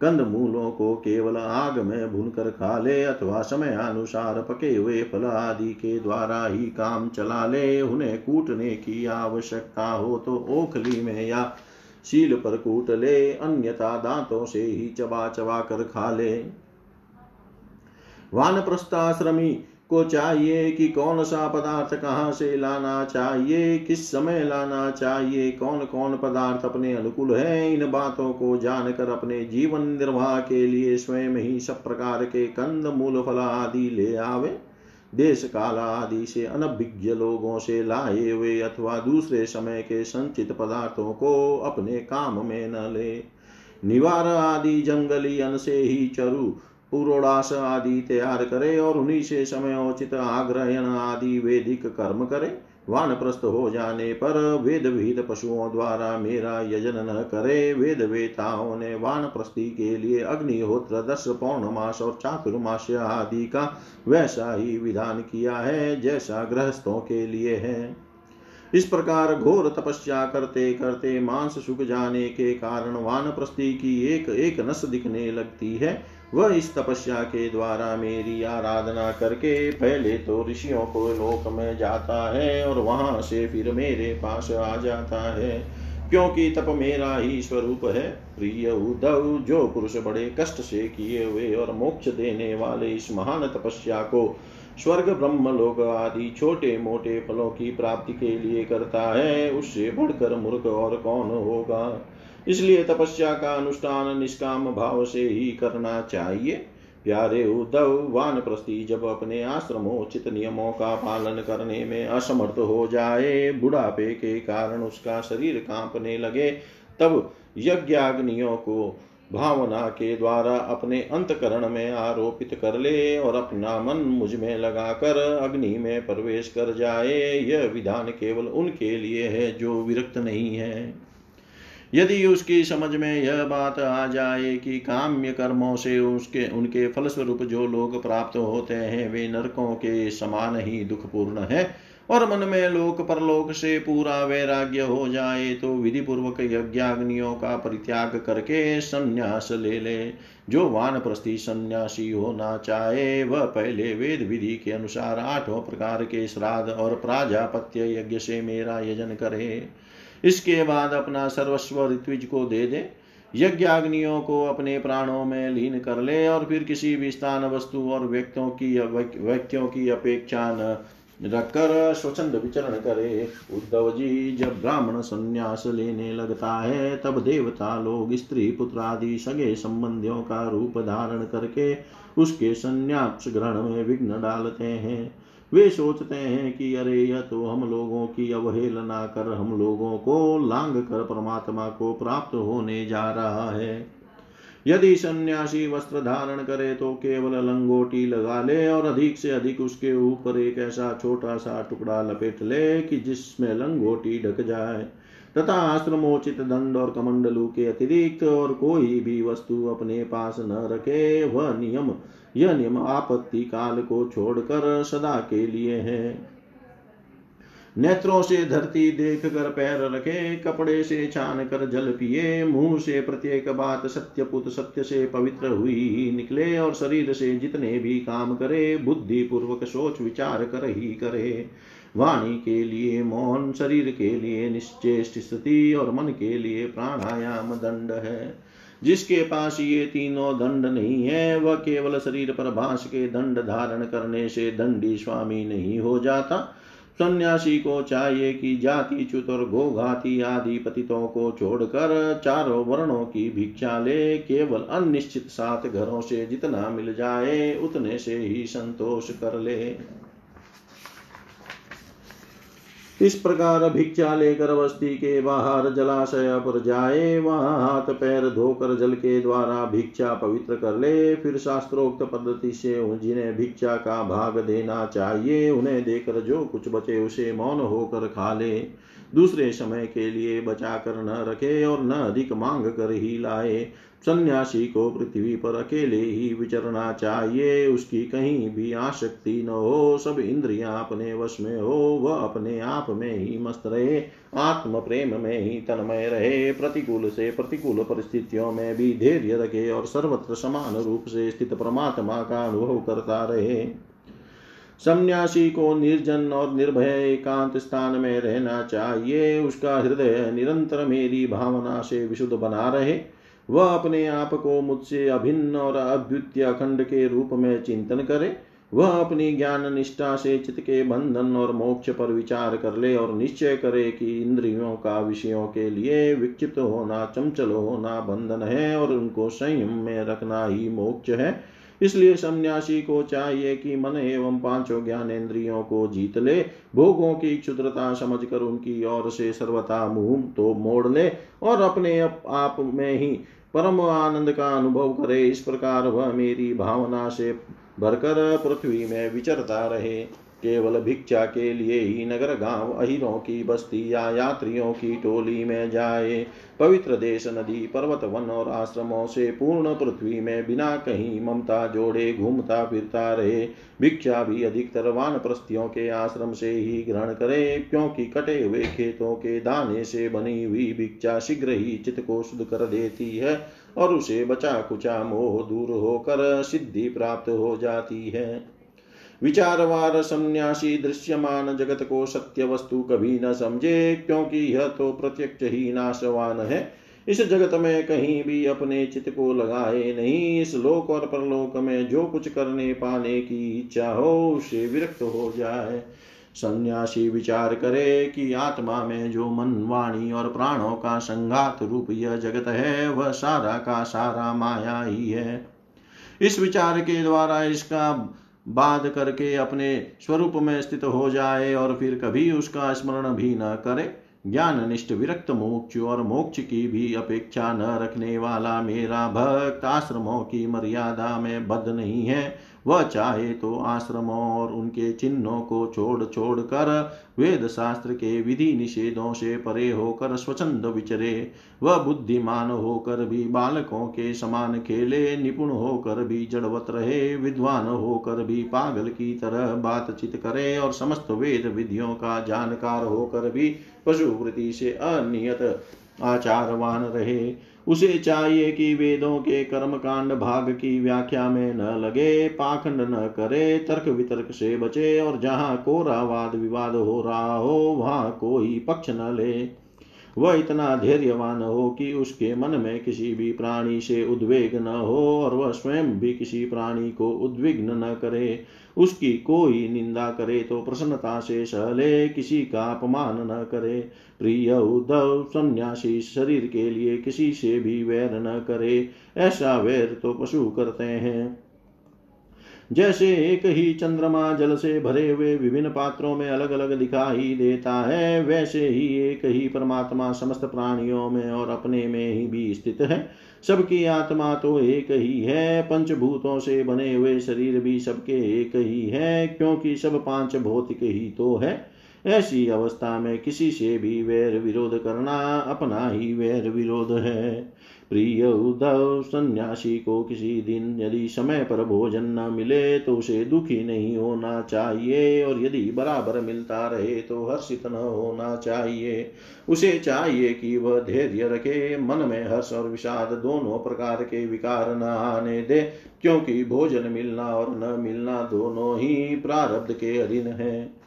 कंद मूलों को केवल आग में भूनकर खा ले अथवा समय अनुसार पके हुए फल आदि के द्वारा ही काम चला ले। उन्हें कूटने की आवश्यकता हो तो ओखली में या शील पर कूट ले, अन्यथा दांतों से ही चबा चबा कर खा ले। वान वानप्रस्थाश्रमी को चाहिए कि कौन सा पदार्थ कहाँ से लाना चाहिए, किस समय लाना चाहिए कौन कौन पदार्थ अपने अनुकूल है, इन बातों को जानकर अपने जीवन निर्वाह के लिए स्वयं ही सब प्रकार के कंद, मूल फल आदि ले आवे। देश काल आदि से अनभिज्ञ लोगों से लाए हुए अथवा दूसरे समय के संचित पदार्थों को अपने काम में न ले। निवार आदि जंगली अन से ही चरु पुरोडास आदि तैयार करे और उन्हीं से समय उचित आग्रहण आदि वेदिक कर्म करे। वानप्रस्थ हो जाने पर वेद विहित पशुओं द्वारा मेरा यजन न करे। वेद वेताओं ने वानप्रस्थी के लिए अग्निहोत्र, दस पौर्णमास और चातुर्मास आदि का वैसा ही विधान किया है, जैसा गृहस्थों के लिए है। इस प्रकार घोर तपस्या करते करते मांस सुख जाने के कारण वानप्रस्थी की एक एक नस दिखने लगती है। वह इस तपस्या के द्वारा मेरी आराधना करके पहले तो ऋषियों को लोक में जाता है और वहाँ से फिर मेरे पास आ जाता है। क्योंकि तप मेरा ही स्वरूप है, प्रिय उद्धव, जो पुरुष बड़े कष्ट से किए हुए और मोक्ष देने वाले इस महान तपस्या को स्वर्ग ब्रह्म लोक आदि छोटे मोटे फलों की प्राप्ति के लिए करता है, उससे बढ़कर मूर्ख और कौन होगा? इसलिए तपस्या का अनुष्ठान निष्काम भाव से ही करना चाहिए। प्यारे उद्धव वान प्रस्थि जब अपने आश्रमोचित नियमों का पालन करने में असमर्थ हो जाए, बुढ़ापे के कारण उसका शरीर कांपने लगे, तब यज्ञाग्नियों को भावना के द्वारा अपने अंतकरण में आरोपित कर ले और अपना मन मुझमें लगाकर अग्नि में प्रवेश कर जाए। यह विधान केवल उनके लिए है जो विरक्त नहीं है। यदि उसकी समझ में यह बात आ जाए कि काम्य कर्मों से उसके, उनके फलस्वरूप जो लोग प्राप्त होते हैं, वे नरकों के समान ही दुखपूर्ण है। और मन में लोक परलोक से पूरा वैराग्य हो जाए तो विधि पूर्वक यज्ञाग्नियों का परित्याग करके संन्यास ले ले। जो वानप्रस्थी सन्यासी होना चाहे, वह पहले वेद विधि के अनुसार आठों प्रकार के श्राद्ध और प्राजापत्य यज्ञ से मेरा यजन करे। इसके बाद अपना सर्वस्व ऋत्विज को दे दे। यज्ञाग्नियों को अपने प्राणों में लीन कर ले और फिर किसी भी स्थान वस्तु और व्यक्तियों की व्यक्तियों की अपेक्षा न रखकर स्वच्छंद विचरण करे। उद्धव जी जब ब्राह्मण संन्यास लेने लगता है, तब देवता लोग, स्त्री, पुत्र आदि सगे संबंधियों का रूप धारण करके उसके संन्यास ग्रहण में विघ्न डालते हैं। वे सोचते हैं कि अरे, यह तो हम लोगों की अवहेलना कर, हम लोगों को लांग कर परमात्मा को प्राप्त होने जा रहा है। यदि सन्यासी वस्त्र धारण करे तो केवल लंगोटी लगा ले और अधिक से अधिक उसके ऊपर एक ऐसा छोटा सा टुकड़ा लपेट ले कि जिसमें लंगोटी ढक जाए। तथा आश्रमोचित दंड और कमंडलू के अतिरिक्त और कोई भी वस्तु अपने पास न रखे, वह नियम यह नियम आपत्ति काल को छोड़कर सदा के लिए है। नेत्रों से धरती देख कर पैर रखे, कपड़े से छान कर जल पिए, मुँह से प्रत्येक बात सत्य पुत सत्य से पवित्र हुई निकले और शरीर से जितने भी काम करे बुद्धि पूर्वक सोच विचार कर ही करे। वाणी के लिए मौन, शरीर के लिए निश्चेष्ट स्थिति और मन के लिए प्राणायाम दंड है। जिसके पास ये तीनों दंड नहीं है, वह केवल शरीर पर भाष के दंड धारण करने से दंडी स्वामी नहीं हो जाता। सन्यासी को चाहिए कि जाति च्युत और गोघाती आदि पतितों को छोड़कर चारों वर्णों की भिक्षा ले, केवल अनिश्चित सात घरों से जितना मिल जाए, उतने से ही संतोष कर ले। इस प्रकार भिक्षा लेकर बस्ती के बाहर जलाशय पर जाए, वहाँ हाथ पैर धोकर जल के द्वारा भिक्षा पवित्र कर ले। फिर शास्त्रोक्त पद्धति से जिन्हें भिक्षा का भाग देना चाहिए, उन्हें देकर जो कुछ बचे उसे मौन होकर खा ले। दूसरे समय के लिए बचा कर न रखे और न अधिक मांग कर ही लाए। सन्यासी को पृथ्वी पर अकेले ही विचरना चाहिए। उसकी कहीं भी आसक्ति न हो। सब इंद्रियाँ अपने वश में हो। वह अपने आप में ही मस्त रहे। आत्म प्रेम में ही तन्मय रहे। प्रतिकूल से प्रतिकूल परिस्थितियों में भी धैर्य रखे और सर्वत्र समान रूप से स्थित परमात्मा का अनुभव करता रहे। सन्यासी को निर्जन और निर्भय एकांत स्थान में रहना चाहिए। उसका हृदय निरंतर मेरी भावना से विशुद्ध बना रहे। वह अपने आप को मुझसे अभिन्न और अद्वितीय अखंड के रूप में चिंतन करे। वह अपनी ज्ञान निष्ठा से चित्त के बंधन और मोक्ष पर विचार कर ले और निश्चय करे कि इंद्रियों का विषयों के लिए विक्षिप्त होना, चंचल होना बंधन है और उनको संयम में रखना ही मोक्ष है। इसलिए सन्यासी को चाहिए कि मन एवं पाँचों ज्ञानेन्द्रियों को जीत ले, भोगों की क्षुद्रता समझकर उनकी ओर से सर्वथा मुँह तो मोड़ ले और अपने आप में ही परम आनंद का अनुभव करे। इस प्रकार वह मेरी भावना से भरकर पृथ्वी में विचरता रहे। केवल भिक्षा के लिए ही नगर गाँव अहिरों की बस्ती या यात्रियों की टोली में जाए। पवित्र देश, नदी, पर्वत, वन और आश्रमों से पूर्ण पृथ्वी में बिना कहीं ममता जोड़े घूमता फिरता रहे। भिक्षा भी अधिकतर वान प्रस्तियों के आश्रम से ही ग्रहण करे। क्योंकि कटे हुए खेतों के दाने से बनी हुई भिक्षा शीघ्र ही चित्त को शुद्ध कर देती है और उसे बचा कुचा मोह दूर होकर सिद्धि प्राप्त हो जाती है। विचारवार सन्यासी दृश्यमान जगत को सत्य वस्तु कभी न समझे, क्योंकि यह तो प्रत्यक्ष ही नाशवान है। इस जगत में कहीं भी अपने चित्त को लगाए नहीं, इस लोक और परलोक में जो कुछ करने पाने की इच्छा हो, उसे विरक्त हो जाए। सन्यासी विचार करे कि आत्मा में जो मन, वाणी और प्राणों का संघात रूप यह जगत है, वह सारा का सारा माया ही है। इस विचार के द्वारा इसका बाध करके अपने स्वरूप में स्थित हो जाए और फिर कभी उसका स्मरण भी न करे। ज्ञान निष्ठ विरक्त मोक्ष और मोक्ष की भी अपेक्षा न रखने वाला मेरा भक्त आश्रमों की मर्यादा में बद्ध नहीं है। वह चाहे तो आश्रमों और उनके चिन्हों को छोड़ छोड़ कर वेद शास्त्र के विधि निषेधों से परे होकर स्वच्छंद विचरे। वह बुद्धिमान होकर भी बालकों के समान खेले, निपुण होकर भी जड़वत रहे, विद्वान होकर भी पागल की तरह बातचीत करे और समस्त वेद विधियों का जानकार होकर भी पशुवृत्ति से अनियत आचारवान रहे। उसे चाहिए कि वेदों के कर्म कांड भाग की व्याख्या में न लगे, पाखंड न करे, तर्क वितर्क से बचे, और जहाँ कोरा वाद विवाद हो रहा हो, वहाँ कोई पक्ष न ले। वह इतना धैर्यवान हो कि उसके मन में किसी भी प्राणी से उद्वेग न हो और वह स्वयं भी किसी प्राणी को उद्विग्न न करे। उसकी कोई निंदा करे तो प्रसन्नता से सहले किसी का अपमान न करे। प्रिय उद्धव, सन्यासी शरीर के लिए किसी से भी वैर न करे, ऐसा वैर तो पशु करते हैं। जैसे एक ही चंद्रमा जल से भरे हुए विभिन्न पात्रों में अलग अलग दिखाई देता है, वैसे ही एक ही परमात्मा समस्त प्राणियों में और अपने में ही भी स्थित है। सबकी आत्मा तो एक ही है, पंचभूतों से बने हुए शरीर भी सबके एक ही है, क्योंकि सब पाँच भौतिक ही तो है। ऐसी अवस्था में किसी से भी वैर विरोध करना अपना ही वैर विरोध है। प्रिय उद्धव सन्यासी को किसी दिन यदि समय पर भोजन न मिले तो उसे दुखी नहीं होना चाहिए, और यदि बराबर मिलता रहे तो हर्षित न होना चाहिए। उसे चाहिए कि वह धैर्य रखे, मन में हर्ष और विषाद दोनों प्रकार के विकार न आने दे, क्योंकि भोजन मिलना और न मिलना दोनों ही प्रारब्ध के अधीन है।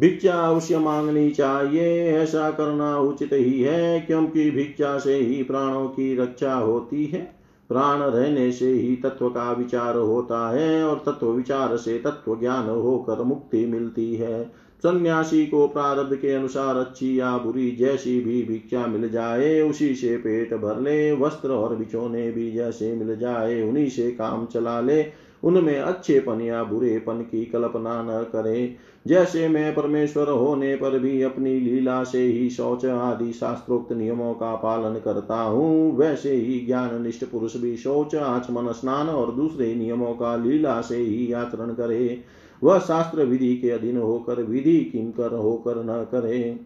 भिक्षा अवश्य मांगनी चाहिए, ऐसा करना उचित ही है, क्योंकि भिक्षा से ही प्राणों की रक्षा होती है। प्राण रहने से ही तत्व का विचार होता है, और तत्व विचार से तत्व ज्ञान होकर मुक्ति मिलती है। सन्यासी को प्रारब्ध के अनुसार अच्छी या बुरी जैसी भी भिक्षा मिल जाए, उसी से पेट भर ले, वस्त्र और बिछोने भी जैसे मिल जाए, उन्हीं से काम चला ले। उनमें अच्छेपन या बुरेपन की कल्पना न करे। जैसे मैं परमेश्वर होने पर भी अपनी लीला से ही शौच आदि शास्त्रोक्त नियमों का पालन करता हूँ, वैसे ही ज्ञान निष्ठ पुरुष भी शौच, आचमन, स्नान और दूसरे नियमों का लीला से ही आचरण करे। वह शास्त्र विधि के अधीन होकर विधि किंकर होकर न करे।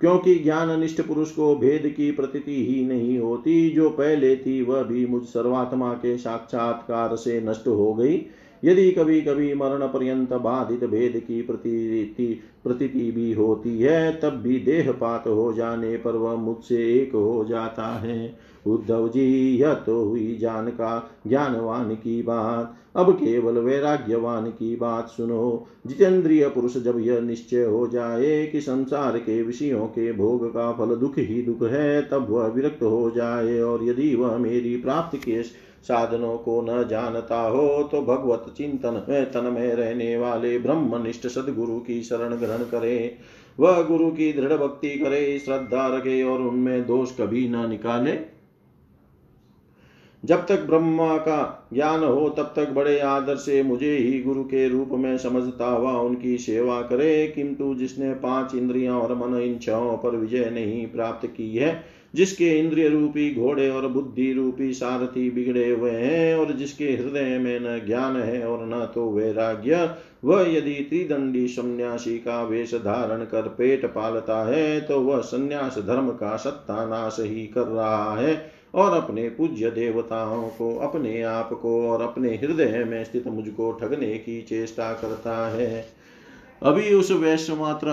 क्योंकि ज्ञान अनिष्ट पुरुष को भेद की प्रतीति ही नहीं होती। जो पहले थी, वह भी मुझ सर्वात्मा के साक्षात्कार से नष्ट हो गई। यदि कभी कभी मरण पर्यंत बाधित भेद की प्रतीति प्रतीति भी होती है, तब भी देह पात हो जाने पर वह मुझसे एक हो जाता है। उद्धव जी यह तो हुई जान का ज्ञानवान की बात। अब केवल वैराग्यवान की बात सुनो। जितेंद्रिय पुरुष जब यह निश्चय हो जाए कि संसार के विषयों के भोग का फल दुख ही दुख है, तब वह विरक्त हो जाए। और यदि वह मेरी प्राप्ति के साधनों को न जानता हो तो भगवत चिंतन में, तन में रहने वाले ब्रह्मनिष्ठ सदगुरु की शरण ग्रहण करे। वह गुरु की दृढ़ भक्ति करे, श्रद्धा रखे और उनमें दोष कभी न निकाले। जब तक ब्रह्मा का ज्ञान हो, तब तक बड़े आदर से मुझे ही गुरु के रूप में समझता हुआ उनकी सेवा करे, किंतु जिसने पाँच इंद्रियाँ और मन इन छओं पर विजय नहीं प्राप्त की है, जिसके इंद्रिय रूपी, घोड़े और बुद्धि रूपी सारथी बिगड़े हुए हैं और जिसके हृदय में न ज्ञान है और न तो वैराग्य, वह यदि त्रिदंडी सन्यासी का वेश धारण कर पेट पालता है तो वह सन्यास धर्म का सत्ता नाश ही कर रहा है। और अपने पूज्य देवताओं को, अपने आप को और अपने हृदय में स्थित मुझको ठगने की चेष्टा करता है। अभी उस वैश्य मात्र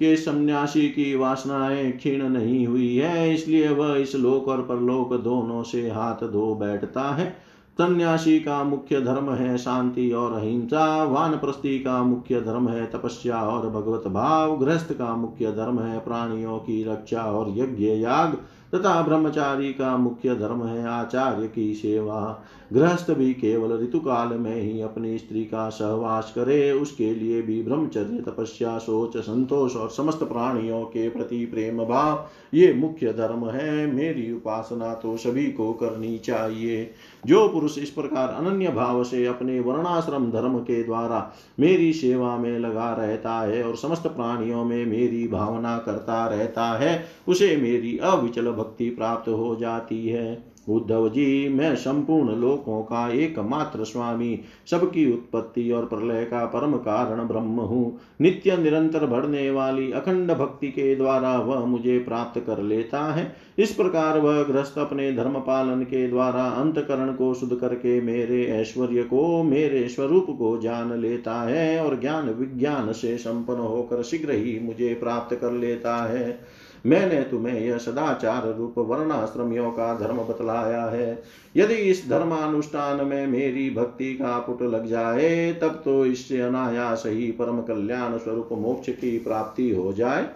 के सन्यासी की वासनाएँ क्षीण नहीं हुई है, इसलिए वह इस लोक और परलोक दोनों से हाथ धो बैठता है। सन्यासी का मुख्य धर्म है शांति और अहिंसा, वानप्रस्थी का मुख्य धर्म है तपस्या और भगवत भाव, गृहस्थ का मुख्य धर्म है प्राणियों की रक्षा और यज्ञ याग तथा ब्रह्मचारी का मुख्य धर्म है आचार्य की सेवा। गृहस्थ भी केवल ऋतु काल में ही अपनी स्त्री का सहवास करे, उसके लिए भी ब्रह्मचर्य, तपस्या सोच संतोष और समस्त प्राणियों के प्रति प्रेम भाव, ये मुख्य धर्म है। मेरी उपासना तो सभी को करनी चाहिए। जो पुरुष इस प्रकार अनन्य भाव से अपने वर्णाश्रम धर्म के द्वारा मेरी सेवा में लगा रहता है और समस्त प्राणियों में मेरी भावना करता रहता है, उसे मेरी अविचल भक्ति प्राप्त हो जाती है। उद्धव जी, मैं संपूर्ण लोकों का एकमात्र स्वामी, सबकी उत्पत्ति और प्रलय का परम कारण ब्रह्म हूँ। नित्य निरंतर बढ़ने वाली अखंड भक्ति के द्वारा वह मुझे प्राप्त कर लेता है। इस प्रकार वह ग्रस्त अपने धर्म पालन के द्वारा अंतकरण को शुद्ध करके मेरे ऐश्वर्य को, मेरे स्वरूप को जान लेता है और ज्ञान विज्ञान से संपन्न होकर शीघ्र ही मुझे प्राप्त कर लेता है। मैंने तुम्हें यह सदाचार रूप वर्णाश्रमियों का धर्म बतलाया है। यदि इस धर्मानुष्ठान में मेरी भक्ति का पुट लग जाए, तब तो इससे अनायास ही परम कल्याण स्वरूप मोक्ष की प्राप्ति हो जाए।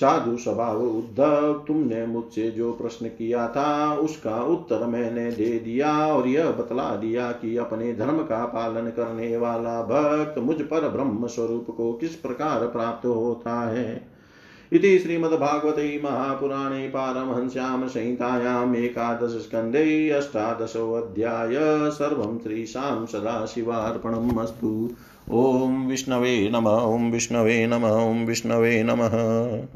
साधु स्वभाव उद्धव, तुमने मुझसे जो प्रश्न किया था, उसका उत्तर मैंने दे दिया और यह बतला दिया कि अपने धर्म का पालन करने वाला भक्त मुझ पर ब्रह्म स्वरूप को किस प्रकार प्राप्त होता है। इति श्रीमद्भागवते महापुराणे पारमहंस्यां संहितायाम् एकादशस्कन्धे अष्टादशोऽध्याय सर्वं श्रीशां सदाशिवार्पणम् अस्तु। ॐ विष्णवे नम, ॐ विष्णवे नम, ॐ विष्णवे नमः।